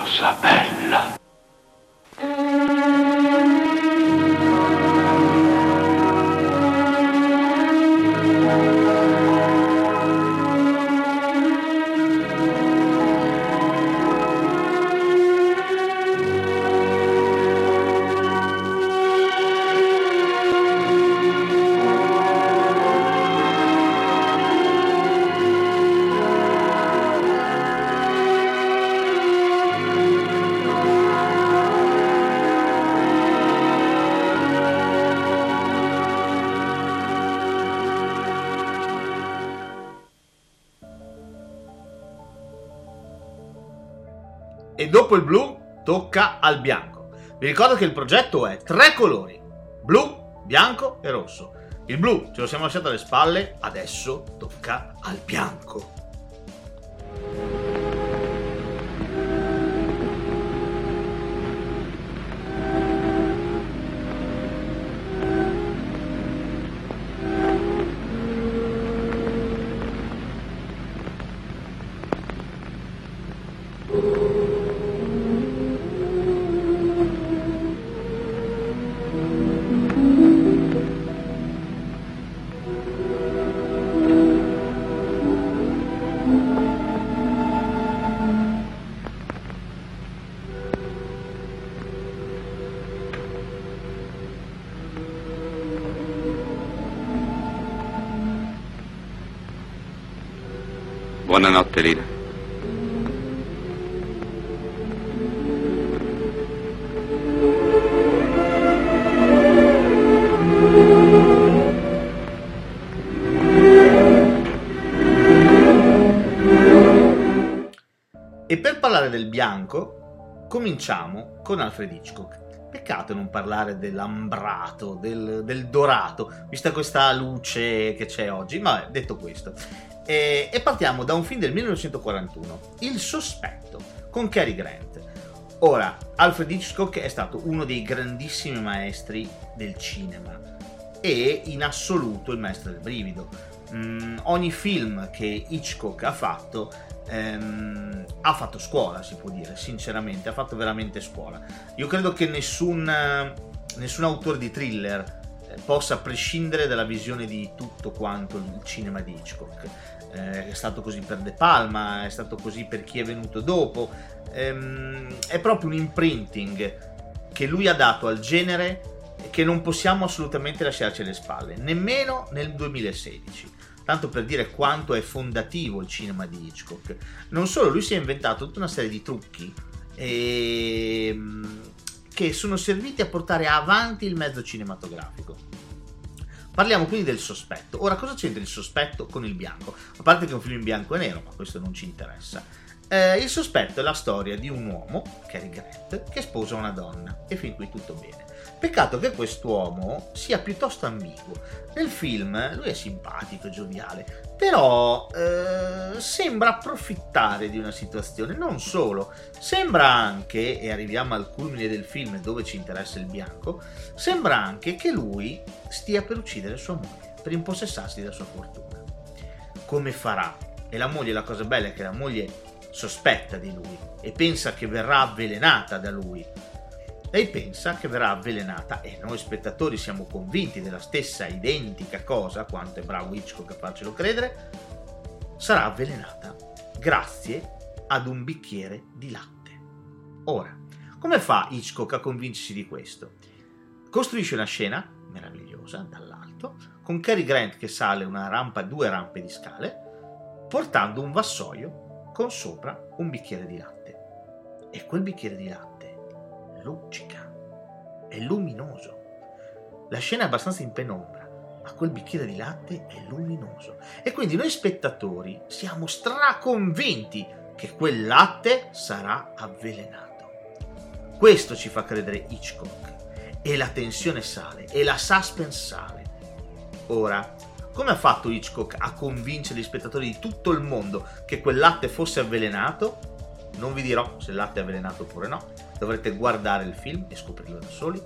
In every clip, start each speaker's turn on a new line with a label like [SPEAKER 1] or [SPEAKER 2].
[SPEAKER 1] cosa bella.
[SPEAKER 2] Al bianco. Vi ricordo che il progetto è tre colori: blu, bianco e rosso. Il blu ce lo siamo lasciato alle spalle, adesso tocca al bianco.
[SPEAKER 1] Buonanotte, Lina.
[SPEAKER 2] E per parlare del bianco, cominciamo con Alfred Hitchcock. Peccato non parlare dell'ambrato, del, del dorato, vista questa luce che c'è oggi. Ma detto questo, e, e partiamo da un film del 1941, Il sospetto, con Cary Grant. Ora, Alfred Hitchcock è stato uno dei grandissimi maestri del cinema e in assoluto il maestro del brivido. Mm, ogni film che Hitchcock ha fatto ehm, ha fatto scuola, si può dire, sinceramente, ha fatto veramente scuola. Io credo che nessun, nessun autore di thriller eh, possa prescindere dalla visione di tutto quanto il cinema di Hitchcock. Eh, è stato così per De Palma, è stato così per chi è venuto dopo. Ehm, è proprio un imprinting che lui ha dato al genere che non possiamo assolutamente lasciarci alle spalle, nemmeno nel 2016 tanto per dire quanto è fondativo il cinema di Hitchcock. Non solo, lui si è inventato tutta una serie di trucchi ehm, che sono serviti a portare avanti il mezzo cinematografico. Parliamo quindi del sospetto. Ora, cosa c'entra il sospetto con il bianco? A parte che è un film in bianco e nero, ma questo non ci interessa. Eh, il sospetto è la storia di un uomo, Cary Grant, che sposa una donna, e fin qui tutto bene. Peccato che quest'uomo sia piuttosto ambiguo. Nel film lui è simpatico, gioviale, però eh, sembra approfittare di una situazione. Non solo, sembra anche, e arriviamo al culmine del film dove ci interessa il bianco, sembra anche che lui stia per uccidere sua moglie, per impossessarsi della sua fortuna. Come farà? E la moglie, la cosa bella è che la moglie sospetta di lui e pensa che verrà avvelenata da lui lei pensa che verrà avvelenata e noi spettatori siamo convinti della stessa identica cosa, quanto è bravo Hitchcock a farcelo credere, sarà avvelenata grazie ad un bicchiere di latte. Ora, come fa Hitchcock a convincersi di questo? Costruisce una scena meravigliosa dall'alto, con Cary Grant che sale una rampa, due rampe di scale, portando un vassoio con sopra un bicchiere di latte. E quel bicchiere di latte luccica, è luminoso. La scena è abbastanza in penombra, ma quel bicchiere di latte è luminoso. E quindi noi spettatori siamo straconvinti che quel latte sarà avvelenato. Questo ci fa credere Hitchcock. E la tensione sale, e la suspense sale. Ora, come ha fatto Hitchcock a convincere gli spettatori di tutto il mondo che quel latte fosse avvelenato? Non vi dirò se il latte è avvelenato oppure no, dovrete guardare il film e scoprirlo da soli.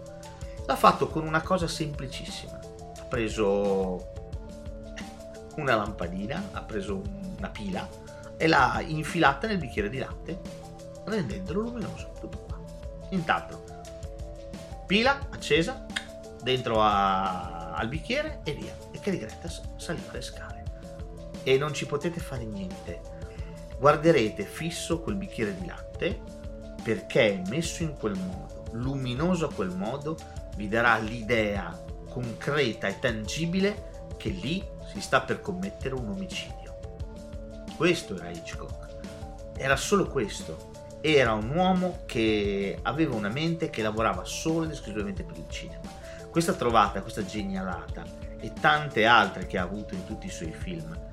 [SPEAKER 2] L'ha fatto con una cosa semplicissima. Ha preso una lampadina, ha preso una pila e l'ha infilata nel bicchiere di latte rendendolo luminoso. Tutto qua. Intanto, pila accesa dentro a, al bicchiere e via. E Cary Greta saliva le scale. E non ci potete fare niente. Guarderete fisso quel bicchiere di latte perché messo in quel modo, luminoso a quel modo, vi darà l'idea concreta e tangibile che lì si sta per commettere un omicidio. Questo era Hitchcock. Era solo questo. Era un uomo che aveva una mente che lavorava solo ed esclusivamente per il cinema. Questa trovata, questa genialata e tante altre che ha avuto in tutti i suoi film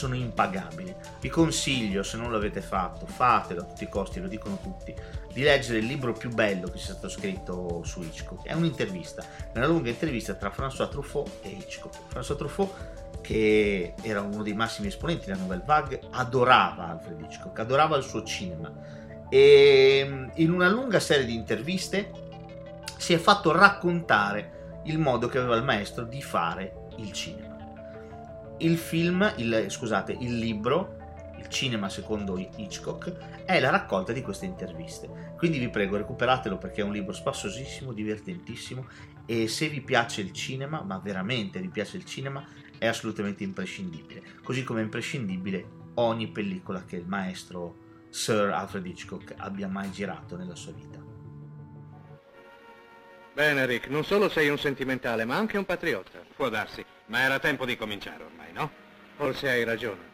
[SPEAKER 2] sono impagabili. Vi consiglio, se non l'avete fatto, fatelo a tutti i costi, lo dicono tutti, di leggere il libro più bello che sia stato scritto su Hitchcock. È un'intervista, una lunga intervista tra François Truffaut e Hitchcock. François Truffaut che era uno dei massimi esponenti della Nouvelle Vague, adorava Alfred Hitchcock, adorava il suo cinema e mm, in una lunga serie di interviste si è fatto raccontare il modo che aveva il maestro di fare il cinema. Il film, il, scusate, il libro, il cinema secondo Hitchcock, è la raccolta di queste interviste. Quindi vi prego, recuperatelo perché è un libro spassosissimo, divertentissimo e se vi piace il cinema, ma veramente vi piace il cinema, è assolutamente imprescindibile, così come è imprescindibile ogni pellicola che il maestro Sir Alfred Hitchcock abbia mai girato nella sua vita.
[SPEAKER 3] Bene Rick, non solo sei un sentimentale, ma anche un patriota.
[SPEAKER 4] Può darsi, ma era tempo di cominciare ormai, no?
[SPEAKER 3] Forse hai ragione.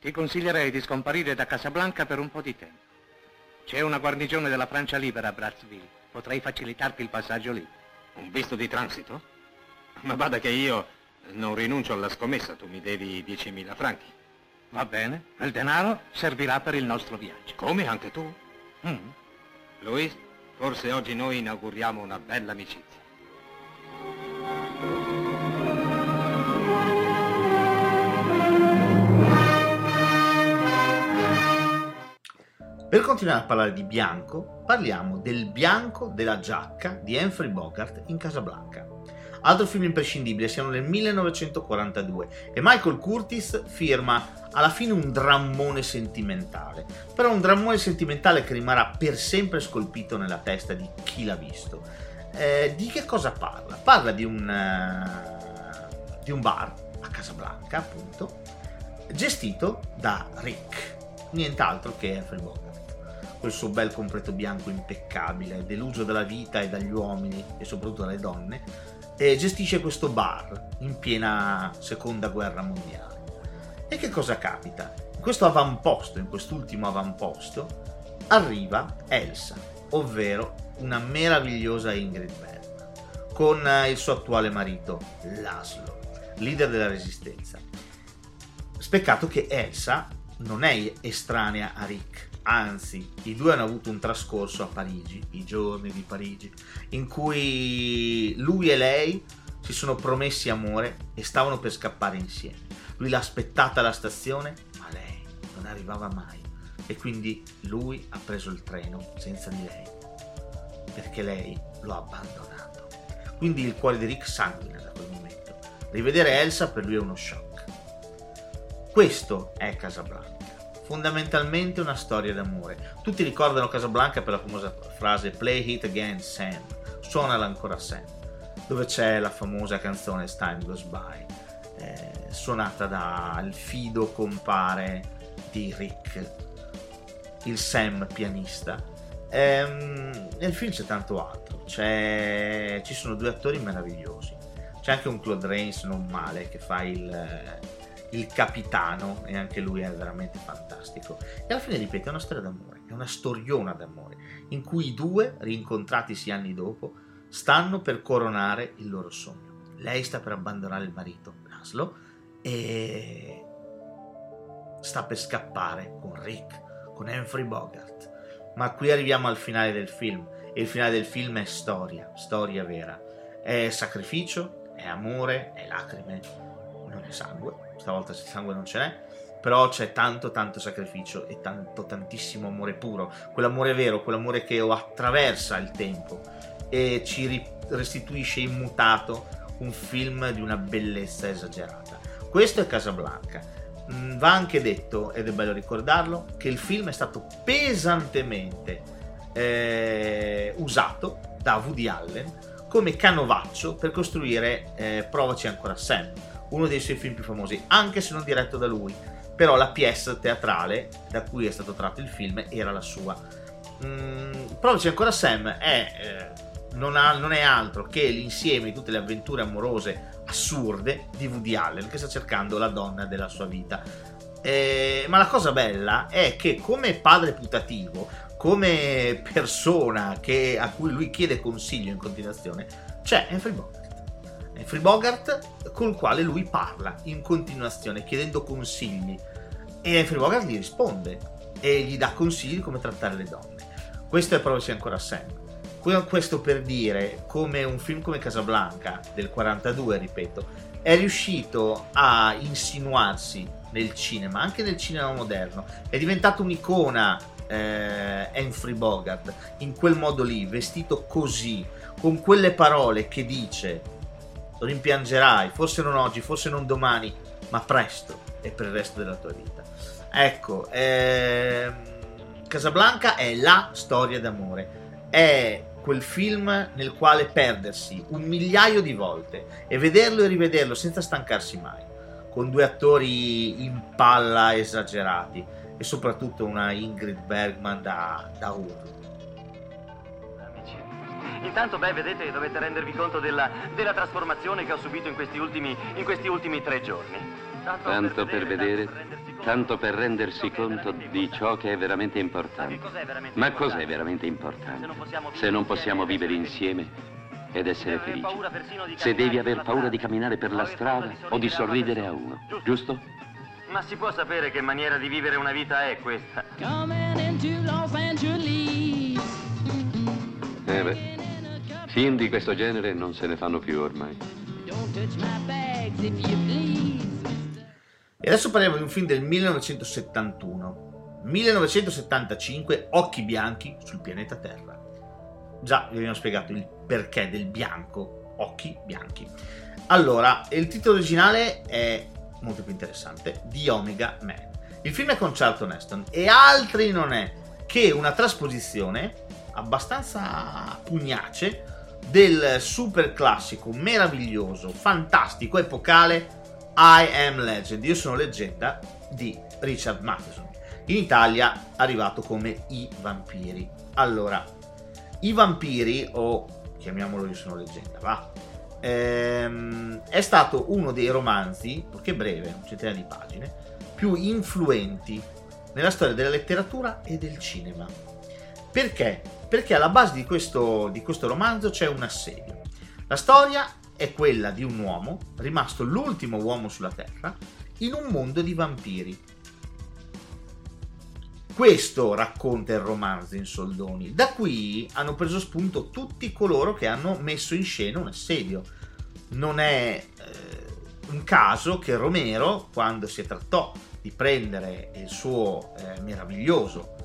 [SPEAKER 3] Ti consiglierei di scomparire da Casablanca per un po' di tempo. C'è una guarnigione della Francia libera a Brazzville. Potrei facilitarti il passaggio lì.
[SPEAKER 4] Un visto di transito? Ma bada che io non rinuncio alla scommessa, tu mi devi 10.000 franchi.
[SPEAKER 3] Va bene, il denaro servirà per il nostro viaggio.
[SPEAKER 4] Come, anche tu?
[SPEAKER 3] Mm.
[SPEAKER 4] Luis, forse oggi noi inauguriamo una bella amicizia.
[SPEAKER 2] Per continuare a parlare di bianco, parliamo del bianco della giacca di Humphrey Bogart in Casablanca. Altro film imprescindibile, siamo nel 1942 e Michael Curtis firma alla fine un drammone sentimentale, però un drammone sentimentale che rimarrà per sempre scolpito nella testa di chi l'ha visto. Eh, di che cosa parla? Parla di un, uh, di un bar a Casablanca, appunto, gestito da Rick, nient'altro che Humphrey Bogart quel suo bel completo bianco impeccabile, deluso dalla vita e dagli uomini e soprattutto dalle donne, e gestisce questo bar in piena seconda guerra mondiale. E che cosa capita? In questo avamposto, in quest'ultimo avamposto, arriva Elsa, ovvero una meravigliosa Ingrid Bergman, con il suo attuale marito, Laszlo, leader della resistenza. Speccato che Elsa non è estranea a Rick, Anzi, i due hanno avuto un trascorso a Parigi, i giorni di Parigi, in cui lui e lei si sono promessi amore e stavano per scappare insieme. Lui l'ha aspettata alla stazione, ma lei non arrivava mai. E quindi lui ha preso il treno senza di lei, perché lei lo ha abbandonato. Quindi il cuore di Rick sanguina da quel momento. Rivedere Elsa per lui è uno shock. Questo è Casablanca fondamentalmente una storia d'amore. Tutti ricordano Casablanca per la famosa frase Play it again Sam, suonala ancora Sam, dove c'è la famosa canzone Time Goes By, eh, suonata dal fido compare di Rick, il Sam pianista. Ehm, nel film c'è tanto altro, c'è, ci sono due attori meravigliosi, c'è anche un Claude Rains non male che fa il il capitano e anche lui è veramente fantastico. E alla fine, ripeto, è una storia d'amore, è una storiona d'amore, in cui i due, rincontratisi anni dopo, stanno per coronare il loro sogno. Lei sta per abbandonare il marito, Laszlo, e sta per scappare con Rick, con Humphrey Bogart. Ma qui arriviamo al finale del film e il finale del film è storia, storia vera. È sacrificio, è amore, è lacrime, non è sangue, stavolta il sangue non ce n'è, però c'è tanto tanto sacrificio e tanto tantissimo amore puro, quell'amore vero, quell'amore che attraversa il tempo e ci restituisce immutato un film di una bellezza esagerata. Questo è Casablanca. Mm, va anche detto, ed è bello ricordarlo, che il film è stato pesantemente eh, usato da Woody Allen come canovaccio per costruire eh, Provaci ancora Sam, uno dei suoi film più famosi, anche se non diretto da lui però la pièce teatrale da cui è stato tratto il film era la sua. Mm, Provaci ancora Sam è, eh, non, ha, non, è altro che l'insieme di tutte le avventure amorose assurde di Woody Allen che sta cercando la donna della sua vita. Eh, ma la cosa bella è che come padre putativo, come persona che, a cui lui chiede consiglio in continuazione, c'è Humphrey Bogart. Humphrey Bogart col quale lui parla in continuazione chiedendo consigli e Humphrey Bogart gli risponde e gli dà consigli di come trattare le donne. Questo è se ancora Sam. Questo per dire come un film come Casablanca del 42, ripeto, è riuscito a insinuarsi nel cinema, anche nel cinema moderno, è diventato un'icona eh, Humphrey Bogart in quel modo lì, vestito così, con quelle parole che dice rimpiangerai, forse non oggi, forse non domani, ma presto e per il resto della tua vita. Ecco, ehm, Casablanca è la storia d'amore, è quel film nel quale perdersi un migliaio di volte e vederlo e rivederlo senza stancarsi mai, con due attori in palla esagerati e soprattutto una Ingrid Bergman da, da urlo.
[SPEAKER 5] Intanto, beh, vedete, dovete rendervi conto della, della trasformazione che ho subito in questi ultimi, in questi ultimi tre giorni.
[SPEAKER 1] Tanto, tanto per vedere, tanto per, tanto per rendersi conto di ciò che è veramente importante. Ma cos'è veramente importante? Se non possiamo vivere insieme ed essere felici. Se devi aver paura di camminare per la strada o di sorridere a uno, giusto?
[SPEAKER 5] Ma si può sapere che maniera di vivere una vita è questa?
[SPEAKER 1] Eh beh, film di questo genere non se ne fanno più ormai.
[SPEAKER 2] E adesso parliamo di un film del 1971. 1975, Occhi bianchi sul pianeta Terra. Già, vi abbiamo spiegato il perché del bianco, occhi bianchi. Allora, il titolo originale è molto più interessante, The Omega Man. Il film è con Charlton Heston e altri non è che una trasposizione abbastanza pugnace del super classico, meraviglioso, fantastico, epocale I Am Legend, io sono leggenda di Richard Matheson. In Italia arrivato come I Vampiri. Allora, I Vampiri, o chiamiamolo Io sono leggenda, va? Ehm, è stato uno dei romanzi, perché breve, un centinaio di pagine, più influenti nella storia della letteratura e del cinema. Perché? Perché alla base di questo, di questo romanzo c'è un assedio. La storia è quella di un uomo, rimasto l'ultimo uomo sulla Terra, in un mondo di vampiri. Questo racconta il romanzo in soldoni. Da qui hanno preso spunto tutti coloro che hanno messo in scena un assedio. Non è eh, un caso che Romero, quando si trattò di prendere il suo eh, meraviglioso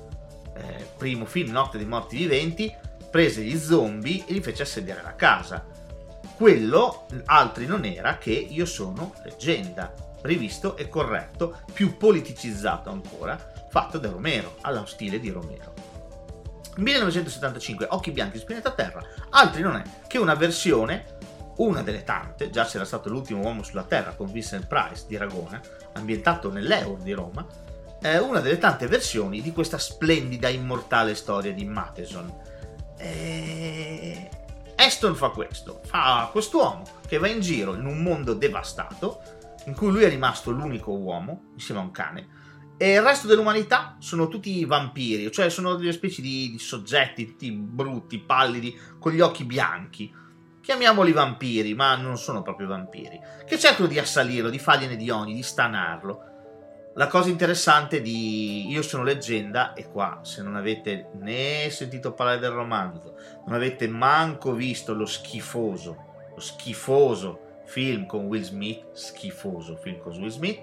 [SPEAKER 2] eh, primo film, Notte dei Morti Viventi, prese gli zombie e li fece assediare la casa quello altri non era che Io sono leggenda, rivisto e corretto, più politicizzato ancora, fatto da Romero, allo stile di Romero. 1975, Occhi bianchi su pianeta Terra, altri non è che una versione, una delle tante, già c'era stato l'ultimo uomo sulla Terra con Vincent Price di Ragona, ambientato nell'Eur di Roma, è una delle tante versioni di questa splendida immortale storia di Matheson. E Aston fa questo, fa quest'uomo che va in giro in un mondo devastato, in cui lui è rimasto l'unico uomo, insieme a un cane, e il resto dell'umanità sono tutti vampiri, cioè sono delle specie di, di soggetti tutti brutti, pallidi, con gli occhi bianchi. Chiamiamoli vampiri, ma non sono proprio vampiri, che cercano di assalirlo, di fargliene di ogni, di stanarlo. La cosa interessante di Io sono leggenda è qua, se non avete né sentito parlare del romanzo, non avete manco visto lo schifoso, lo schifoso film con Will Smith, schifoso film con Will Smith,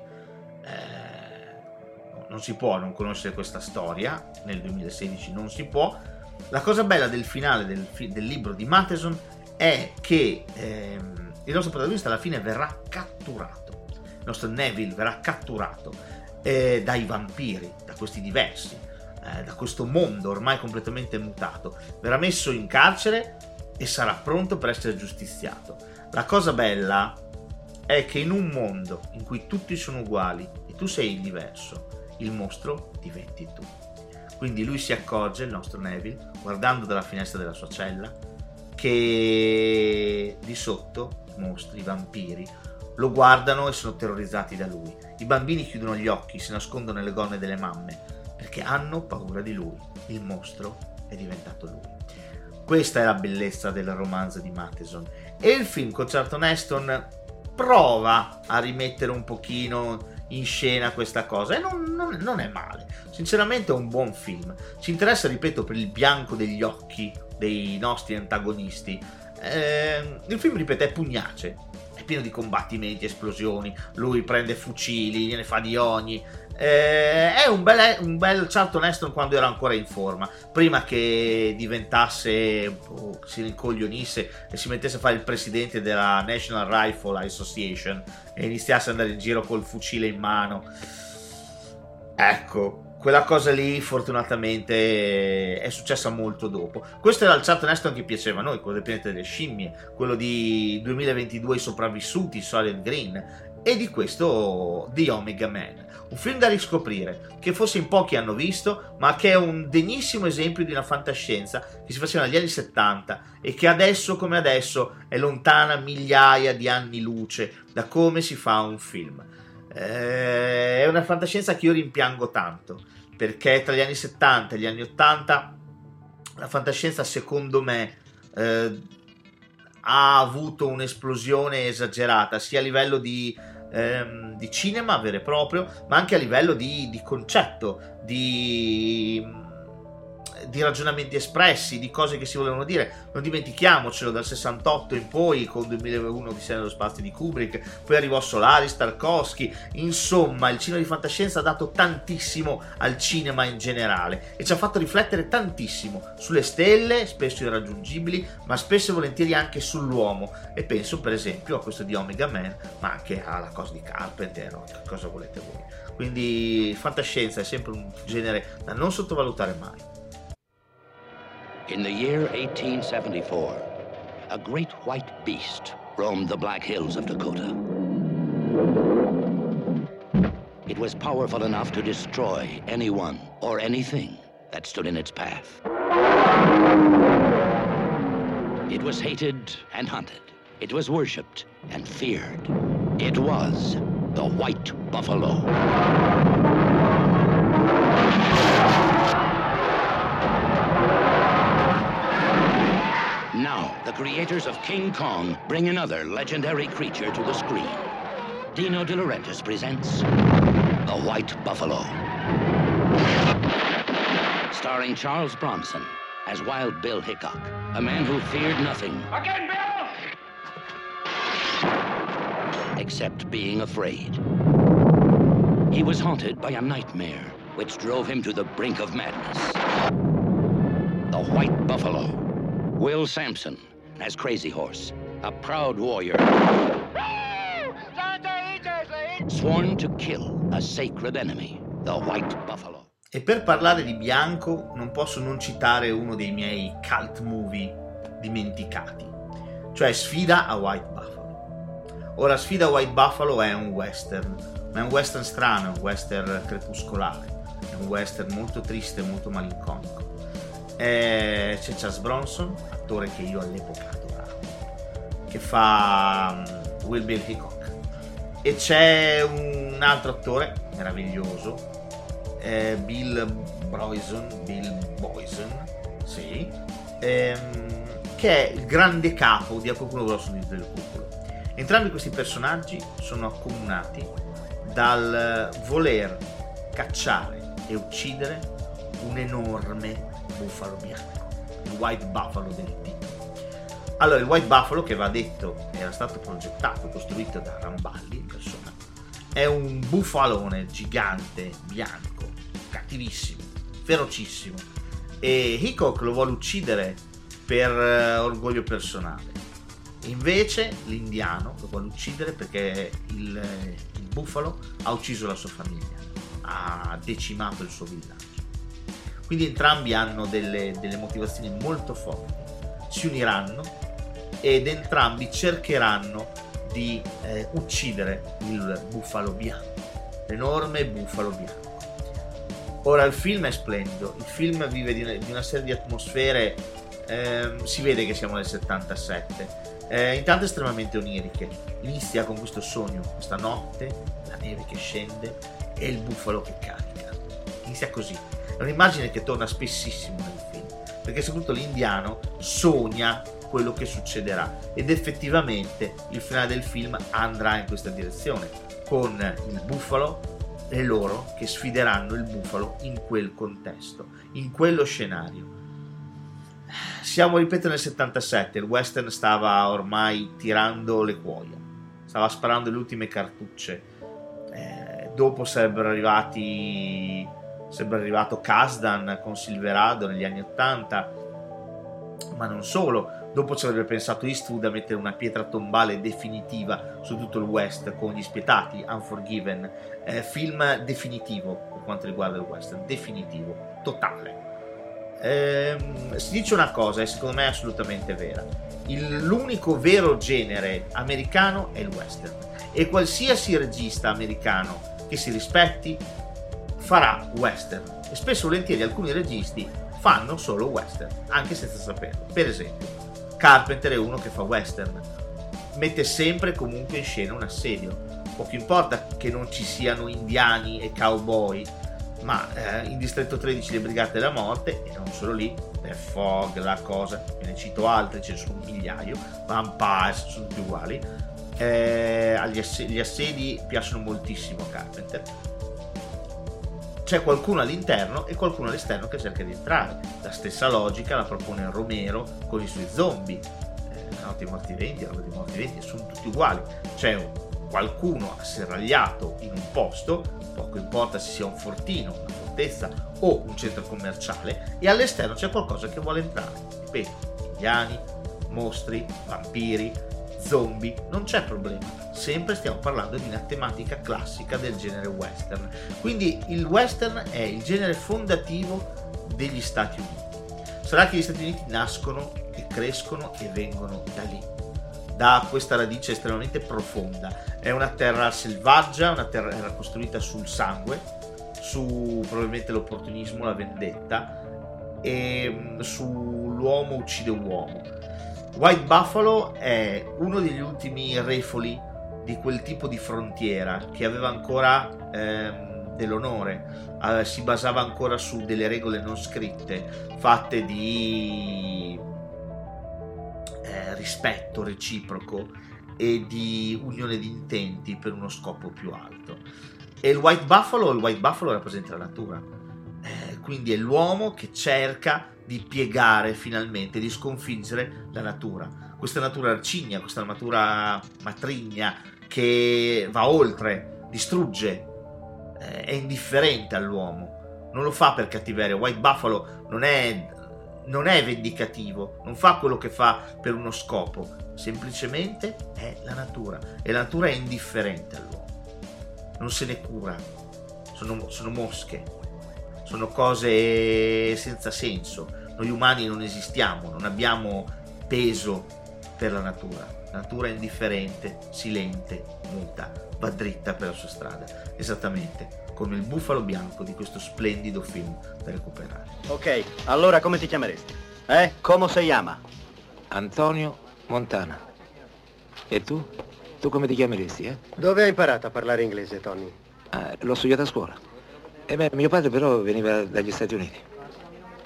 [SPEAKER 2] eh, non si può non conoscere questa storia, nel 2016 non si può. La cosa bella del finale del, del libro di Matheson è che ehm, il nostro protagonista alla fine verrà catturato, il nostro Neville verrà catturato eh, dai vampiri, da questi diversi, eh, da questo mondo ormai completamente mutato, verrà messo in carcere e sarà pronto per essere giustiziato. La cosa bella è che in un mondo in cui tutti sono uguali e tu sei il diverso, il mostro diventi tu. Quindi lui si accorge, il nostro Neville, guardando dalla finestra della sua cella, che di sotto mostri, vampiri, lo guardano e sono terrorizzati da lui. I bambini chiudono gli occhi, si nascondono nelle gonne delle mamme, perché hanno paura di lui. Il mostro è diventato lui. Questa è la bellezza del romanzo di Matheson. E il film con Charlton Heston prova a rimettere un pochino in scena questa cosa e non, non, non, è male. Sinceramente è un buon film. Ci interessa, ripeto, per il bianco degli occhi dei nostri antagonisti. Eh, il film, ripeto, è pugnace, è pieno di combattimenti, esplosioni, lui prende fucili, gliene fa di ogni. Eh, è un bel, un bel Charlton Heston quando era ancora in forma, prima che diventasse, oh, si rincoglionisse e si mettesse a fare il presidente della National Rifle Association e iniziasse ad andare in giro col fucile in mano. Ecco, quella cosa lì fortunatamente è successa molto dopo. Questo era il Charlton Heston che piaceva a noi, quello del pianeta delle scimmie, quello di 2022 I sopravvissuti, Solid Green e di questo The Omega Man. Un film da riscoprire, che forse in pochi hanno visto, ma che è un degnissimo esempio di una fantascienza che si faceva negli anni 70 e che adesso come adesso è lontana migliaia di anni luce da come si fa un film. Eh, è una fantascienza che io rimpiango tanto, perché tra gli anni 70 e gli anni 80 la fantascienza secondo me eh, ha avuto un'esplosione esagerata, sia a livello di, ehm, di cinema vero e proprio, ma anche a livello di, di concetto, di di ragionamenti espressi, di cose che si volevano dire. Non dimentichiamocelo, dal 68 in poi, con 2001 di nello spazio di Kubrick, poi arrivò Solaris, Tarkovsky, insomma il cinema di fantascienza ha dato tantissimo al cinema in generale e ci ha fatto riflettere tantissimo sulle stelle, spesso irraggiungibili, ma spesso e volentieri anche sull'uomo e penso per esempio a questo di Omega Man, ma anche alla cosa di Carpenter, no? cosa volete voi. Quindi fantascienza è sempre un genere da non sottovalutare mai.
[SPEAKER 6] In the year 1874, a great white beast roamed the Black Hills of Dakota. It was powerful enough to destroy anyone or anything that stood in its path. It was hated and hunted. It was worshipped and feared. It was the White Buffalo. The creators of King Kong bring another legendary creature to the screen. Dino De Laurentiis presents The White Buffalo. Starring Charles Bronson as Wild Bill Hickok, a man who feared nothing. Again, Bill! Except being afraid. He was haunted by a nightmare which drove him to the brink of madness. The White Buffalo. Will Sampson, as Crazy Horse, a proud warrior. Sworn to kill a sacred enemy, the White Buffalo.
[SPEAKER 2] E per parlare di bianco non posso non citare uno dei miei cult movie dimenticati, cioè Sfida a White Buffalo. Ora, Sfida a White Buffalo è un western, ma è un western strano, è un western crepuscolare, è un western molto triste, molto malinconico. E c'è Charles Bronson, attore che io all'epoca adoravo, che fa um, Will Bill Hickok. E c'è un altro attore meraviglioso, eh, Bill Boyson, Bill Boyson, sì, ehm, che è il grande capo di A qualcuno grosso di del cuculo. Entrambi questi personaggi sono accomunati dal voler cacciare e uccidere un enorme bufalo bianco, il White Buffalo del team. Allora, il White Buffalo, che va detto, era stato progettato, costruito da Ramballi in persona, è un bufalone gigante, bianco, cattivissimo, ferocissimo. E Hickok lo vuole uccidere per uh, orgoglio personale. Invece l'indiano lo vuole uccidere perché il, il bufalo ha ucciso la sua famiglia, ha decimato il suo villaggio. Quindi entrambi hanno delle, delle motivazioni molto forti, si uniranno ed entrambi cercheranno di eh, uccidere il bufalo bianco, l'enorme bufalo bianco. Ora il film è splendido, il film vive di, di una serie di atmosfere, eh, si vede che siamo nel 77, eh, intanto estremamente oniriche. Inizia con questo sogno, questa notte, la neve che scende e il bufalo che carica. Inizia così, è un'immagine che torna spessissimo nel film, perché soprattutto l'indiano sogna quello che succederà ed effettivamente il finale del film andrà in questa direzione, con il bufalo e loro che sfideranno il bufalo in quel contesto, in quello scenario. Siamo, ripeto, nel 77, il western stava ormai tirando le cuoia, stava sparando le ultime cartucce. Eh, dopo sarebbero arrivati Sembra arrivato Kasdan con Silverado negli anni 80, ma non solo. Dopo ci avrebbe pensato Eastwood a mettere una pietra tombale definitiva su tutto il West con Gli Spietati, Unforgiven, eh, film definitivo per quanto riguarda il Western, definitivo, totale. Eh, si dice una cosa e secondo me è assolutamente vera. Il, l'unico vero genere americano è il western e qualsiasi regista americano che si rispetti farà western e spesso volentieri alcuni registi fanno solo western, anche senza saperlo. Per esempio, Carpenter è uno che fa western, mette sempre comunque in scena un assedio. Poco importa che non ci siano indiani e cowboy, ma eh, in Distretto 13 le Brigate della Morte, e non solo lì, The Fog, la cosa, ve ne cito altri, ce ne sono un migliaio, Vampires, sono tutti uguali. Eh, gli, ass- gli assedi piacciono moltissimo a Carpenter c'è qualcuno all'interno e qualcuno all'esterno che cerca di entrare. La stessa logica la propone Romero con i suoi zombie. Eh, la morti venti, la morti venti sono tutti uguali. C'è qualcuno asserragliato in un posto, poco importa se sia un fortino, una fortezza o un centro commerciale, e all'esterno c'è qualcosa che vuole entrare. Ripeto, indiani, mostri, vampiri, zombie, non c'è problema. Sempre stiamo parlando di una tematica classica del genere western. Quindi il western è il genere fondativo degli Stati Uniti. Sarà che gli Stati Uniti nascono e crescono e vengono da lì, da questa radice estremamente profonda. È una terra selvaggia, una terra costruita sul sangue, su probabilmente l'opportunismo, la vendetta e mm, sull'uomo uccide uomo White Buffalo è uno degli ultimi refoli di quel tipo di frontiera che aveva ancora ehm, dell'onore, eh, si basava ancora su delle regole non scritte, fatte di eh, rispetto reciproco e di unione di intenti per uno scopo più alto. E il White Buffalo, il White Buffalo rappresenta la natura, quindi è l'uomo che cerca di piegare finalmente, di sconfiggere la natura. Questa natura arcigna, questa natura matrigna che va oltre, distrugge, eh, è indifferente all'uomo. Non lo fa per cattiveria. White Buffalo non è, non è vendicativo, non fa quello che fa per uno scopo, semplicemente è la natura e la natura è indifferente all'uomo. Non se ne cura, sono, sono mosche, sono cose senza senso noi umani non esistiamo, non abbiamo peso per la natura. La natura è indifferente, silente, muta, va dritta per la sua strada. Esattamente come il bufalo bianco di questo splendido film da recuperare.
[SPEAKER 5] Ok, allora come ti chiameresti? Eh? Come si chiama?
[SPEAKER 7] Antonio Montana. E tu? Tu come ti chiameresti, eh?
[SPEAKER 5] Dove hai imparato a parlare inglese, Tony?
[SPEAKER 7] Ah, l'ho studiato a scuola. E beh, mio padre però veniva dagli Stati Uniti.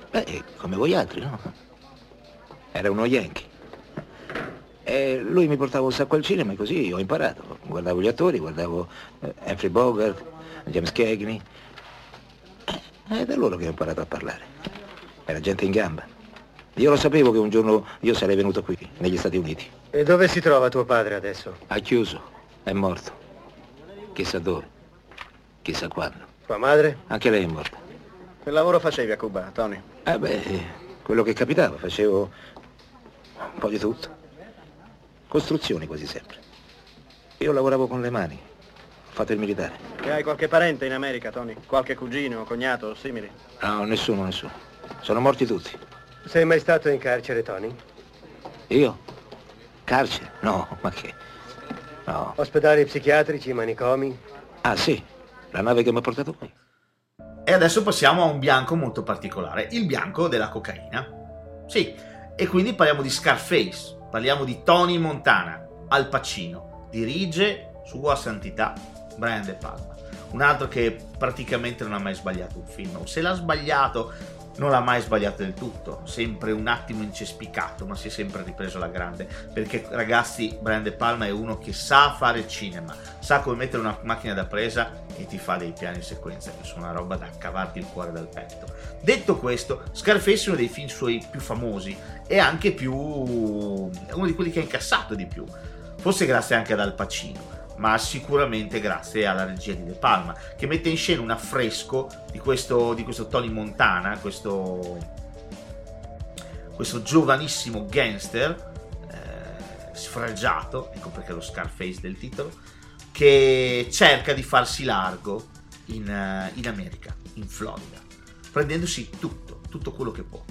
[SPEAKER 7] Beh, come voi altri, no? Era uno Yankee. E E lui mi portava un sacco al cinema e così ho imparato. Guardavo gli attori, guardavo eh, Humphrey Bogart, James Cagney. Eh, È da loro che ho imparato a parlare. Era gente in gamba. Io lo sapevo che un giorno io sarei venuto qui, negli Stati Uniti.
[SPEAKER 8] E dove si trova tuo padre adesso?
[SPEAKER 7] Ha chiuso, è morto. Chissà dove, chissà quando.
[SPEAKER 8] Tua madre?
[SPEAKER 7] Anche lei è morta.
[SPEAKER 8] Che lavoro facevi a Cuba, Tony?
[SPEAKER 7] Eh beh, quello che capitava, facevo un po' di tutto. Costruzioni quasi sempre. Io lavoravo con le mani, ho fatto il militare.
[SPEAKER 8] E hai qualche parente in America, Tony? Qualche cugino, cognato o simili?
[SPEAKER 7] No, nessuno, nessuno. Sono morti tutti.
[SPEAKER 8] Sei mai stato in carcere, Tony?
[SPEAKER 7] Io? Carcere? No, ma che? No.
[SPEAKER 8] Ospedali psichiatrici, manicomi?
[SPEAKER 7] Ah sì, la nave che mi ha portato qui.
[SPEAKER 2] E adesso passiamo a un bianco molto particolare, il bianco della cocaina. Sì, e quindi parliamo di Scarface, parliamo di Tony Montana, Al Pacino, dirige Sua Santità Brian De Palma. Un altro che praticamente non ha mai sbagliato un film, o se l'ha sbagliato non l'ha mai sbagliato del tutto, sempre un attimo incespicato, ma si è sempre ripreso alla grande, perché ragazzi Brian De Palma è uno che sa fare cinema, sa come mettere una macchina da presa e ti fa dei piani sequenza che sono una roba da cavarti il cuore dal petto. Detto questo, Scarface è uno dei film suoi più famosi e anche più uno di quelli che ha incassato di più, forse grazie anche ad Al Pacino ma sicuramente grazie alla regia di De Palma, che mette in scena un affresco di questo, di questo Tony Montana, questo, questo giovanissimo gangster eh, sfregiato, ecco perché lo Scarface del titolo, che cerca di farsi largo in, eh, in America, in Florida, prendendosi tutto, tutto quello che può.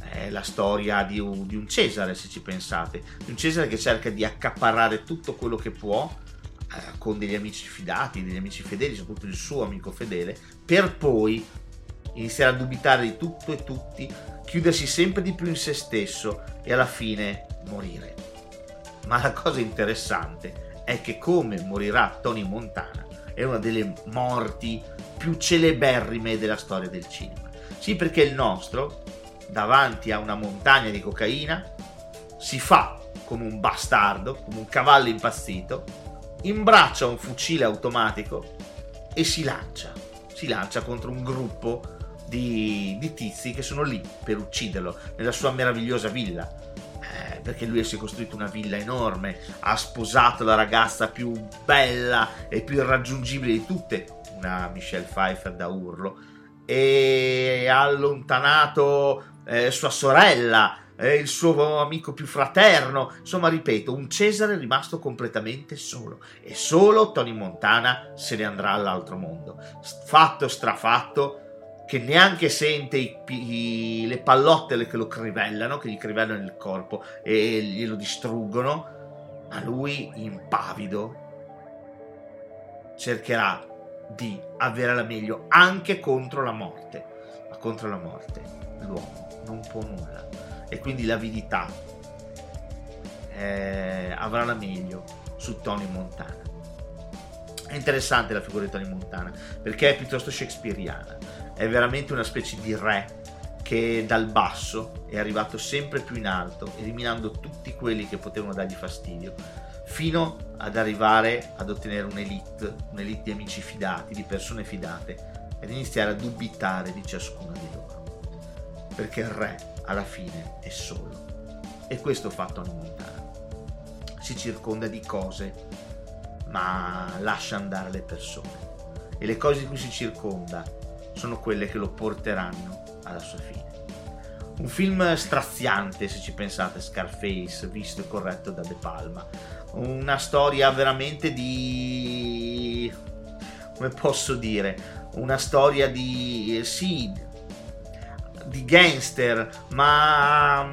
[SPEAKER 2] È la storia di un, di un, Cesare, se ci pensate, di un Cesare che cerca di accaparrare tutto quello che può eh, con degli amici fidati, degli amici fedeli, soprattutto il suo amico fedele, per poi iniziare a dubitare di tutto e tutti, chiudersi sempre di più in se stesso e alla fine morire. Ma la cosa interessante è che come morirà Tony Montana è una delle morti più celeberrime della storia del cinema. Sì, perché il nostro, davanti a una montagna di cocaina, si fa come un bastardo, come un cavallo impazzito, imbraccia un fucile automatico e si lancia. Si lancia contro un gruppo di, di tizi che sono lì per ucciderlo nella sua meravigliosa villa. Eh, perché lui si è costruito una villa enorme, ha sposato la ragazza più bella e più irraggiungibile di tutte, una Michelle Pfeiffer da urlo, e ha allontanato eh, sua sorella eh, il suo amico più fraterno. Insomma, ripeto, un Cesare rimasto completamente solo. E solo Tony Montana se ne andrà all'altro mondo. Fatto strafatto che neanche sente i, i, le pallottele che lo crivellano, che gli crivellano il corpo e glielo distruggono, ma lui, impavido, cercherà di avere la meglio anche contro la morte. Ma contro la morte l'uomo non può nulla e quindi l'avidità eh, avrà la meglio su Tony Montana. È interessante la figura di Tony Montana perché è piuttosto shakespeariana, è veramente una specie di re che dal basso è arrivato sempre più in alto, eliminando tutti quelli che potevano dargli fastidio, fino ad arrivare ad ottenere un'elite, un'elite di amici fidati, di persone fidate, ed iniziare a dubitare di ciascuna di loro. Perché il re alla fine è solo. E questo fa Tony Montana. Si circonda di cose, ma lascia andare le persone. E le cose di cui si circonda sono quelle che lo porteranno alla sua fine. Un film straziante, se ci pensate, Scarface, visto e corretto da De Palma. Una storia veramente di... come posso dire? Una storia di... sì, di gangster, ma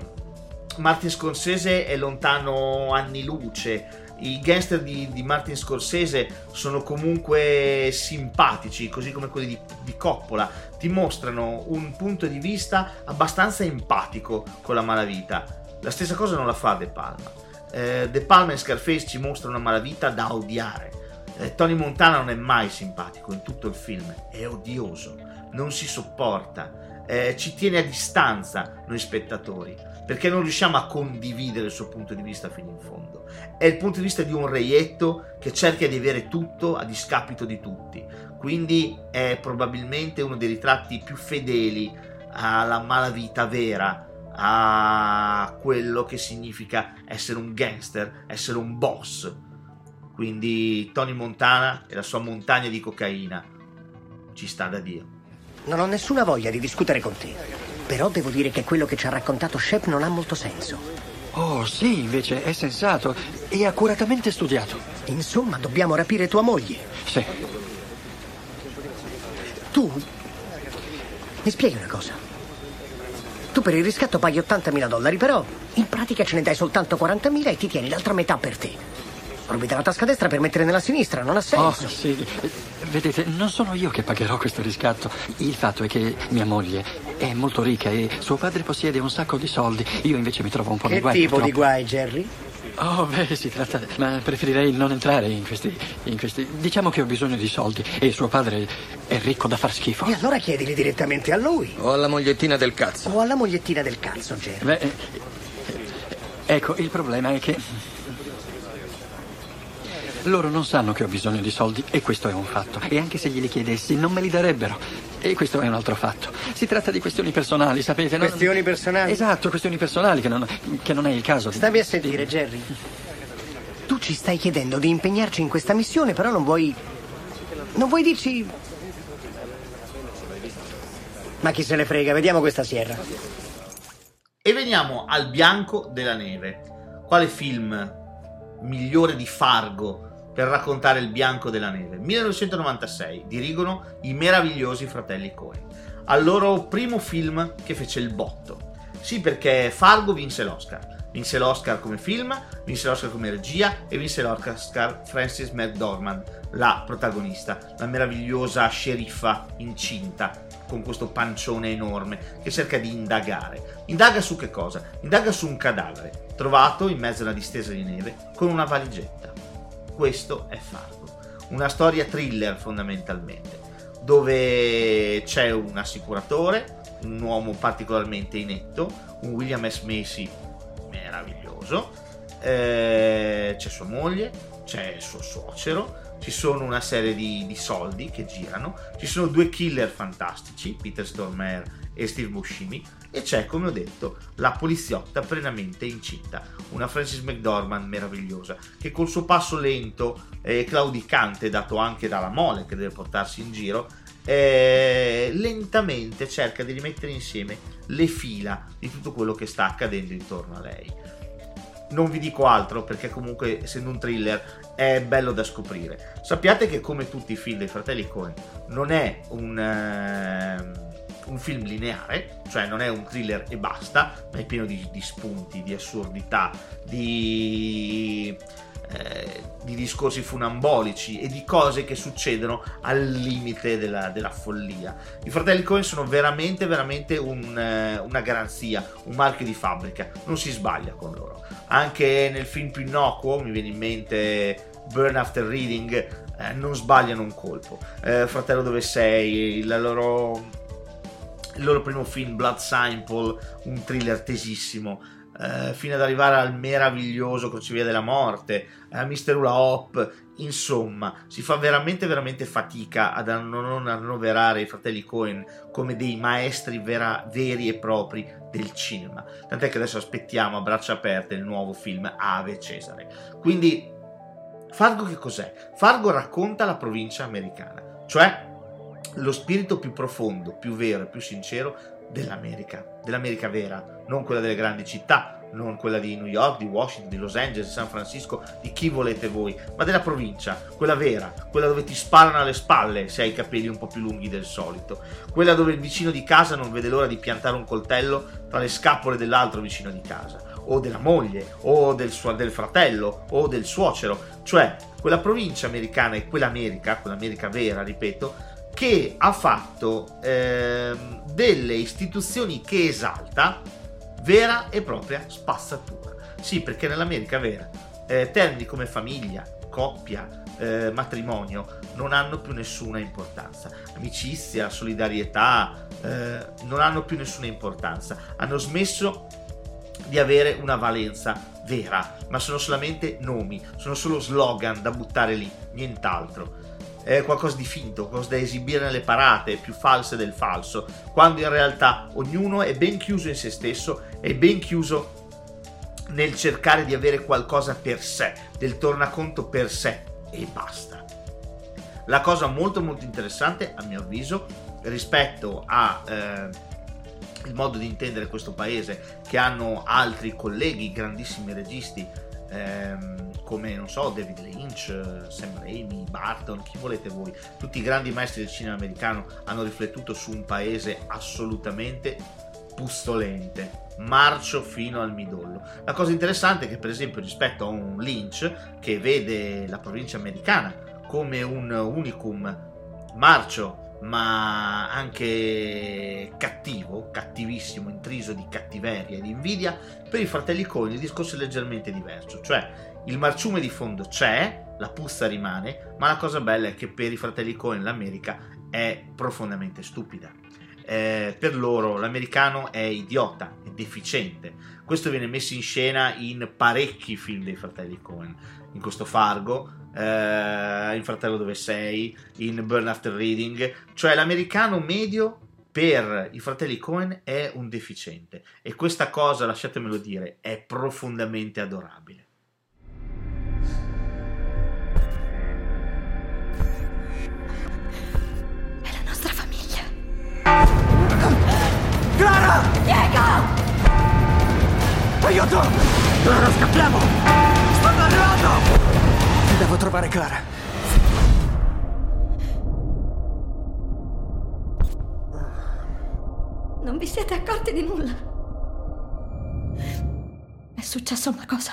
[SPEAKER 2] Martin Scorsese è lontano anni luce. I gangster di, di Martin Scorsese sono comunque simpatici, così come quelli di, di, Coppola. Ti mostrano un punto di vista abbastanza empatico con la malavita. La stessa cosa non la fa De Palma. Eh, De Palma e Scarface ci mostrano una malavita da odiare. Eh, Tony Montana non è mai simpatico in tutto il film, è odioso, non si sopporta eh, ci tiene a distanza noi spettatori, perché non riusciamo a condividere il suo punto di vista fino in fondo. È il punto di vista di un reietto che cerca di avere tutto a discapito di tutti, quindi è probabilmente uno dei ritratti più fedeli alla malavita vera, a quello che significa essere un gangster, essere un boss. Quindi Tony Montana e la sua montagna di cocaina ci sta da Dio.
[SPEAKER 9] Non ho nessuna voglia di discutere con te, però devo dire che quello che ci ha raccontato Shep non ha molto senso.
[SPEAKER 10] Oh, sì, invece è sensato e accuratamente studiato.
[SPEAKER 9] Insomma, dobbiamo rapire tua moglie.
[SPEAKER 10] Sì.
[SPEAKER 9] Tu mi spieghi una cosa? Tu per il riscatto paghi 80.000 dollari, però in pratica ce ne dai soltanto 40.000 e ti tieni l'altra metà per te. Rubi dalla tasca destra per mettere nella sinistra, non ha senso.
[SPEAKER 10] Oh, sì. Vedete, non sono io che pagherò questo riscatto. Il fatto è che mia moglie è molto ricca e suo padre possiede un sacco di soldi. Io invece mi trovo un po'
[SPEAKER 9] che
[SPEAKER 10] di guai.
[SPEAKER 9] Che tipo
[SPEAKER 10] purtroppo.
[SPEAKER 9] di guai, Jerry?
[SPEAKER 10] Oh, beh, si tratta. Ma preferirei non entrare in questi, in questi. Diciamo che ho bisogno di soldi e suo padre è ricco da far schifo.
[SPEAKER 9] E allora chiedili direttamente a lui.
[SPEAKER 11] O alla mogliettina del cazzo.
[SPEAKER 9] O alla mogliettina del cazzo, Jerry.
[SPEAKER 10] Beh, eh, ecco, il problema è che. Loro non sanno che ho bisogno di soldi e questo è un fatto. E anche se glieli chiedessi non me li darebbero. E questo è un altro fatto. Si tratta di questioni personali, sapete? non-
[SPEAKER 9] Questioni personali?
[SPEAKER 10] Esatto, questioni personali che non, che non è il caso. di-
[SPEAKER 9] Stammi a sentire, Jerry. Tu ci stai chiedendo di impegnarci in questa missione, però non vuoi. Non vuoi dirci. Ma chi se ne frega, vediamo questa sierra.
[SPEAKER 2] E veniamo al bianco della neve. Quale film migliore di Fargo per raccontare il bianco della neve? 1996, dirigono i meravigliosi fratelli Coen. Al loro primo film che fece il botto. Sì, perché Fargo vinse l'Oscar. Vinse l'Oscar come film, vinse l'Oscar come regia e vinse l'Oscar Frances McDormand, la protagonista, la meravigliosa sceriffa incinta con questo pancione enorme che cerca di indagare. Indaga su che cosa? Indaga su un cadavere trovato in mezzo a una distesa di neve con una valigetta. Questo è Fargo, una storia thriller fondamentalmente, dove c'è un assicuratore, un uomo particolarmente inetto, un William S. Macy meraviglioso, eh, c'è sua moglie, c'è suo suocero, ci sono una serie di, di, soldi che girano, ci sono due killer fantastici, Peter Stormare e Steve Buscemi, e c'è, come ho detto, la poliziotta plenamente incinta, una Frances McDormand meravigliosa, che col suo passo lento e claudicante, dato anche dalla mole che deve portarsi in giro, eh, lentamente cerca di rimettere insieme le fila di tutto quello che sta accadendo intorno a lei. Non vi dico altro perché comunque essendo un thriller è bello da scoprire. Sappiate che come tutti i film dei fratelli Coen non è un, uh, un film lineare, cioè non è un thriller e basta, ma è pieno di, di spunti, di assurdità, di, eh, di, discorsi funambolici e di cose che succedono al limite della, della follia. I fratelli Coen sono veramente, veramente un, eh, una garanzia, un marchio di fabbrica, non si sbaglia con loro. Anche nel film più innocuo, mi viene in mente Burn After Reading, eh, non sbagliano un colpo. Eh, Fratello dove sei, la loro il loro primo film Blood Simple, un thriller tesissimo, eh, fino ad arrivare al meraviglioso Crocevia della Morte, a Mr. Ula Hop, insomma, si fa veramente veramente fatica ad non annoverare i fratelli Cohen come dei maestri vera, veri e propri del cinema. Tant'è che adesso aspettiamo a braccia aperte il nuovo film Ave Cesare. Quindi Fargo che cos'è? Fargo racconta la provincia americana, cioè lo spirito più profondo, più vero e più sincero dell'America, dell'America vera, non quella delle grandi città, non quella di New York, di Washington, di Los Angeles, di San Francisco, di chi volete voi, ma della provincia, quella vera, quella dove ti sparano alle spalle se hai i capelli un po' più lunghi del solito, quella dove il vicino di casa non vede l'ora di piantare un coltello tra le scapole dell'altro vicino di casa, o della moglie, o del, suo, del fratello, o del suocero, cioè quella provincia americana e quell'America, quell'America vera, ripeto, che ha fatto ehm, delle istituzioni che esalta vera e propria spazzatura. Sì, perché nell'America vera eh, termini come famiglia, coppia, eh, matrimonio non hanno più nessuna importanza. Amicizia, solidarietà eh, non hanno più nessuna importanza. Hanno smesso di avere una valenza vera, ma sono solamente nomi, sono solo slogan da buttare lì, nient'altro. È qualcosa di finto, qualcosa da esibire nelle parate, più false del falso, quando in realtà ognuno è ben chiuso in se stesso, è ben chiuso nel cercare di avere qualcosa per sé, del tornaconto per sé e basta. La cosa molto molto interessante, a mio avviso, rispetto a eh, il modo di intendere questo paese che hanno altri colleghi, grandissimi registi ehm, come non so David Lynch, Sam Raimi, Barton, chi volete voi, tutti i grandi maestri del cinema americano hanno riflettuto su un paese assolutamente pustolente, marcio fino al midollo. La cosa interessante è che per esempio rispetto a un Lynch che vede la provincia americana come un unicum marcio ma anche cattivo, cattivissimo, intriso di cattiveria e di invidia, per i fratelli Coen il discorso è leggermente diverso, cioè il marciume di fondo c'è, la puzza rimane, ma la cosa bella è che per i fratelli Coen l'America è profondamente stupida. Eh, per loro l'americano è idiota, è deficiente. Questo viene messo in scena in parecchi film dei fratelli Coen, in questo Fargo, eh, in Fratello dove sei, in Burn After Reading, cioè l'americano medio per i fratelli Cohen è un deficiente e questa cosa, lasciatemelo dire, è profondamente adorabile.
[SPEAKER 11] È la nostra famiglia.
[SPEAKER 12] Clara!
[SPEAKER 11] Diego!
[SPEAKER 12] Aiuto! Clara, scappiamo! Stanno arrivando! Devo trovare Clara.
[SPEAKER 11] Non vi siete accorti di nulla. È successa una cosa.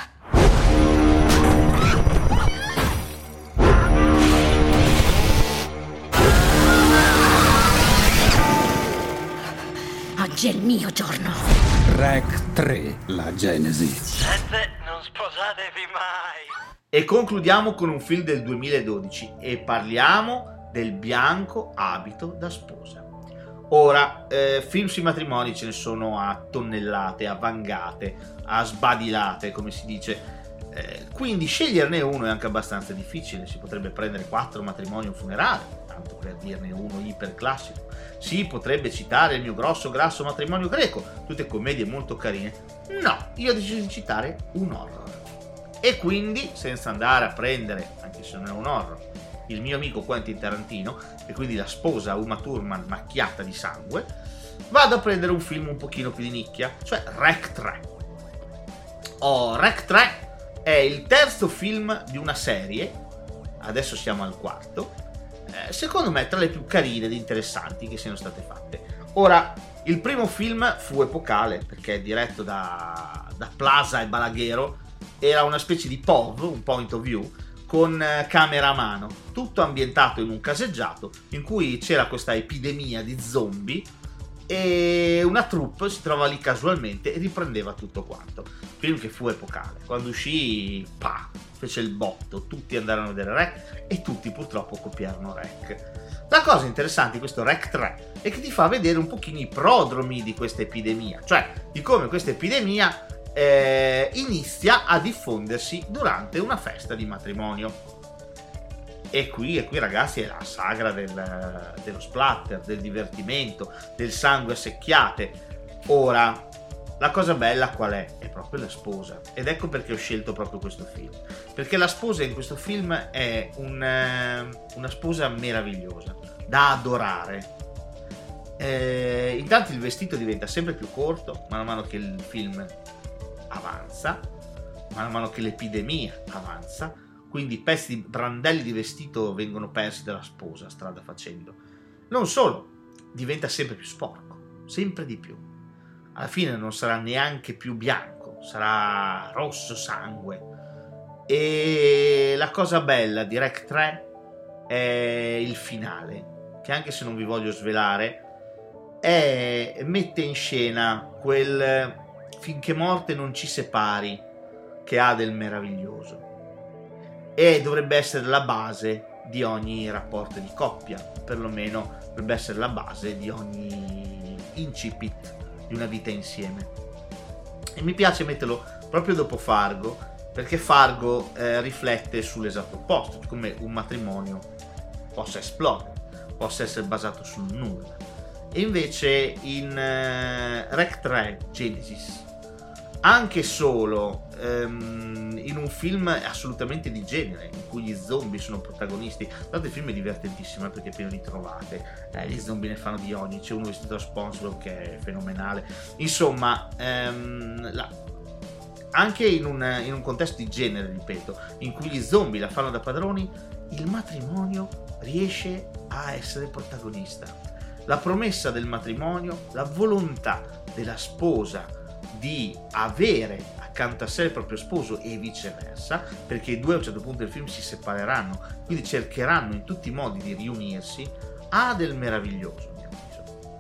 [SPEAKER 11] Oggi è il mio giorno.
[SPEAKER 13] Rec 3, la Genesi.
[SPEAKER 5] Gente, non sposatevi mai.
[SPEAKER 2] E concludiamo con un film del 2012 e parliamo del bianco abito da sposa. Ora, eh, film sui matrimoni ce ne sono a tonnellate, a vangate, a sbadilate, come si dice. Eh, quindi sceglierne uno è anche abbastanza difficile. Si potrebbe prendere quattro matrimoni o funerali, tanto per dirne uno iperclassico. Si potrebbe citare il mio grosso grasso matrimonio greco, tutte commedie molto carine. No, io ho deciso di citare un horror. E quindi, senza andare a prendere, anche se non è un horror, il mio amico Quentin Tarantino, e quindi la sposa Uma Thurman macchiata di sangue, vado a prendere un film un pochino più di nicchia, cioè Rec 3. Oh, Rec 3 è il terzo film di una serie, adesso siamo al quarto, secondo me tra le più carine ed interessanti che siano state fatte. Ora, il primo film fu epocale perché è diretto da, da Plaza e Balaghero, era una specie di POV, un point of view, con eh, camera a mano, tutto ambientato in un caseggiato in cui c'era questa epidemia di zombie e una troupe si trova lì casualmente e riprendeva tutto quanto. Film che fu epocale. Quando uscì, pa, fece il botto, tutti andarono a vedere Rec e tutti purtroppo copiarono Rec. La cosa interessante di questo Rec 3 è che ti fa vedere un pochino i prodromi di questa epidemia, cioè di come questa epidemia eh, inizia a diffondersi durante una festa di matrimonio. E qui, e qui ragazzi è la sagra del, dello splatter, del divertimento, del sangue a secchiate. Ora, la cosa bella qual è? È proprio la sposa. Ed ecco perché ho scelto proprio questo film. Perché la sposa in questo film è un, eh, una sposa meravigliosa, da adorare. Eh, intanto il vestito diventa sempre più corto, man mano che il film avanza, man mano che l'epidemia avanza, quindi pezzi, brandelli di vestito vengono persi dalla sposa strada facendo. Non solo, diventa sempre più sporco, sempre di più. Alla fine non sarà neanche più bianco, sarà rosso sangue. E la cosa bella di Rec 3 è il finale, che anche se non vi voglio svelare, è, mette in scena quel finché morte non ci separi che ha del meraviglioso. E dovrebbe essere la base di ogni rapporto di coppia, perlomeno dovrebbe essere la base di ogni incipit di una vita insieme. E mi piace metterlo proprio dopo Fargo, perché Fargo eh, riflette sull'esatto opposto, come un matrimonio possa esplodere, possa essere basato sul nulla. E invece in eh, Rec 3 Genesis, anche solo ehm, in un film assolutamente di genere, in cui gli zombie sono protagonisti, tanto il film è divertentissimo eh, perché è pieno di trovate, eh, gli zombie ne fanno di ogni, c'è uno vestito da sponsor che è fenomenale, insomma, ehm, la, anche in un, in un contesto di genere, ripeto, in cui gli zombie la fanno da padroni, il matrimonio riesce a essere protagonista. La promessa del matrimonio, la volontà della sposa di avere accanto a sé il proprio sposo e viceversa, perché i due a un certo punto del film si separeranno, quindi cercheranno in tutti i modi di riunirsi, ha del meraviglioso, mio avviso.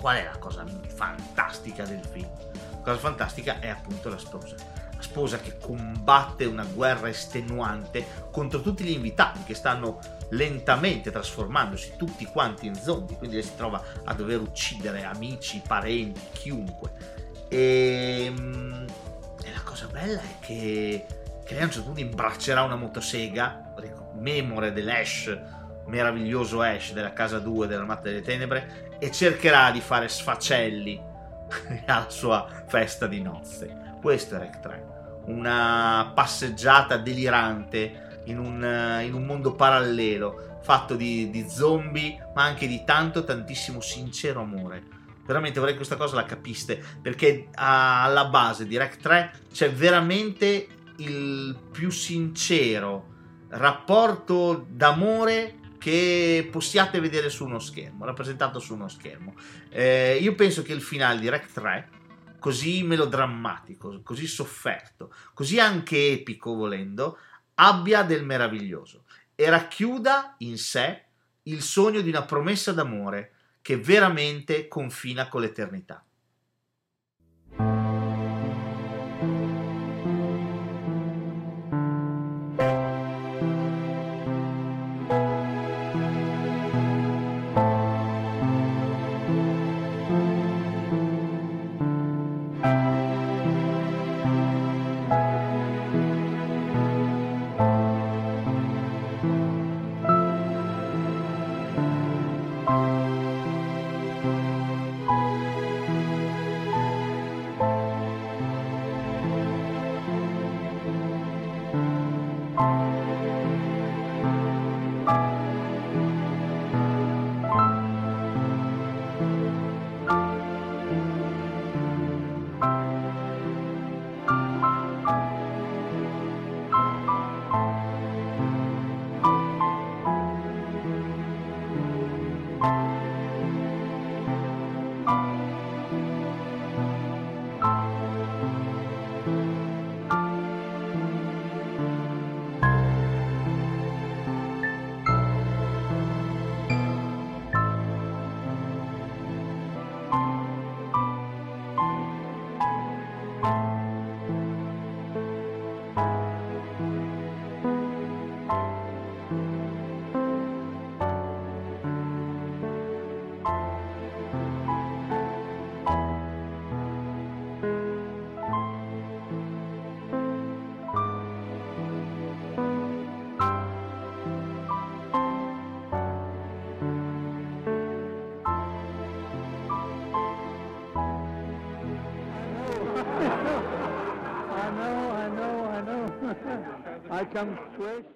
[SPEAKER 2] Qual è la cosa fantastica del film? La cosa fantastica è appunto la sposa. La sposa che combatte una guerra estenuante contro tutti gli invitati che stanno lentamente trasformandosi tutti quanti in zombie, quindi lei si trova a dover uccidere amici, parenti, chiunque. E, e la cosa bella è che, che lei a un certo punto imbraccerà una motosega, memore dell'Ash, meraviglioso Ash della casa 2 dell'Armata delle Tenebre, e cercherà di fare sfacelli alla sua festa di nozze. Questo è Rec 3, una passeggiata delirante in un, in un mondo parallelo fatto di, di, zombie, ma anche di tanto, tantissimo sincero amore. Veramente vorrei che questa cosa la capiste, perché alla base di Rec 3 c'è veramente il più sincero rapporto d'amore che possiate vedere su uno schermo, rappresentato su uno schermo. Eh, io penso che il finale di Rec 3, così melodrammatico, così sofferto, così anche epico volendo, abbia del meraviglioso e racchiuda in sé il sogno di una promessa d'amore che veramente confina con l'eternità.
[SPEAKER 14] I come straight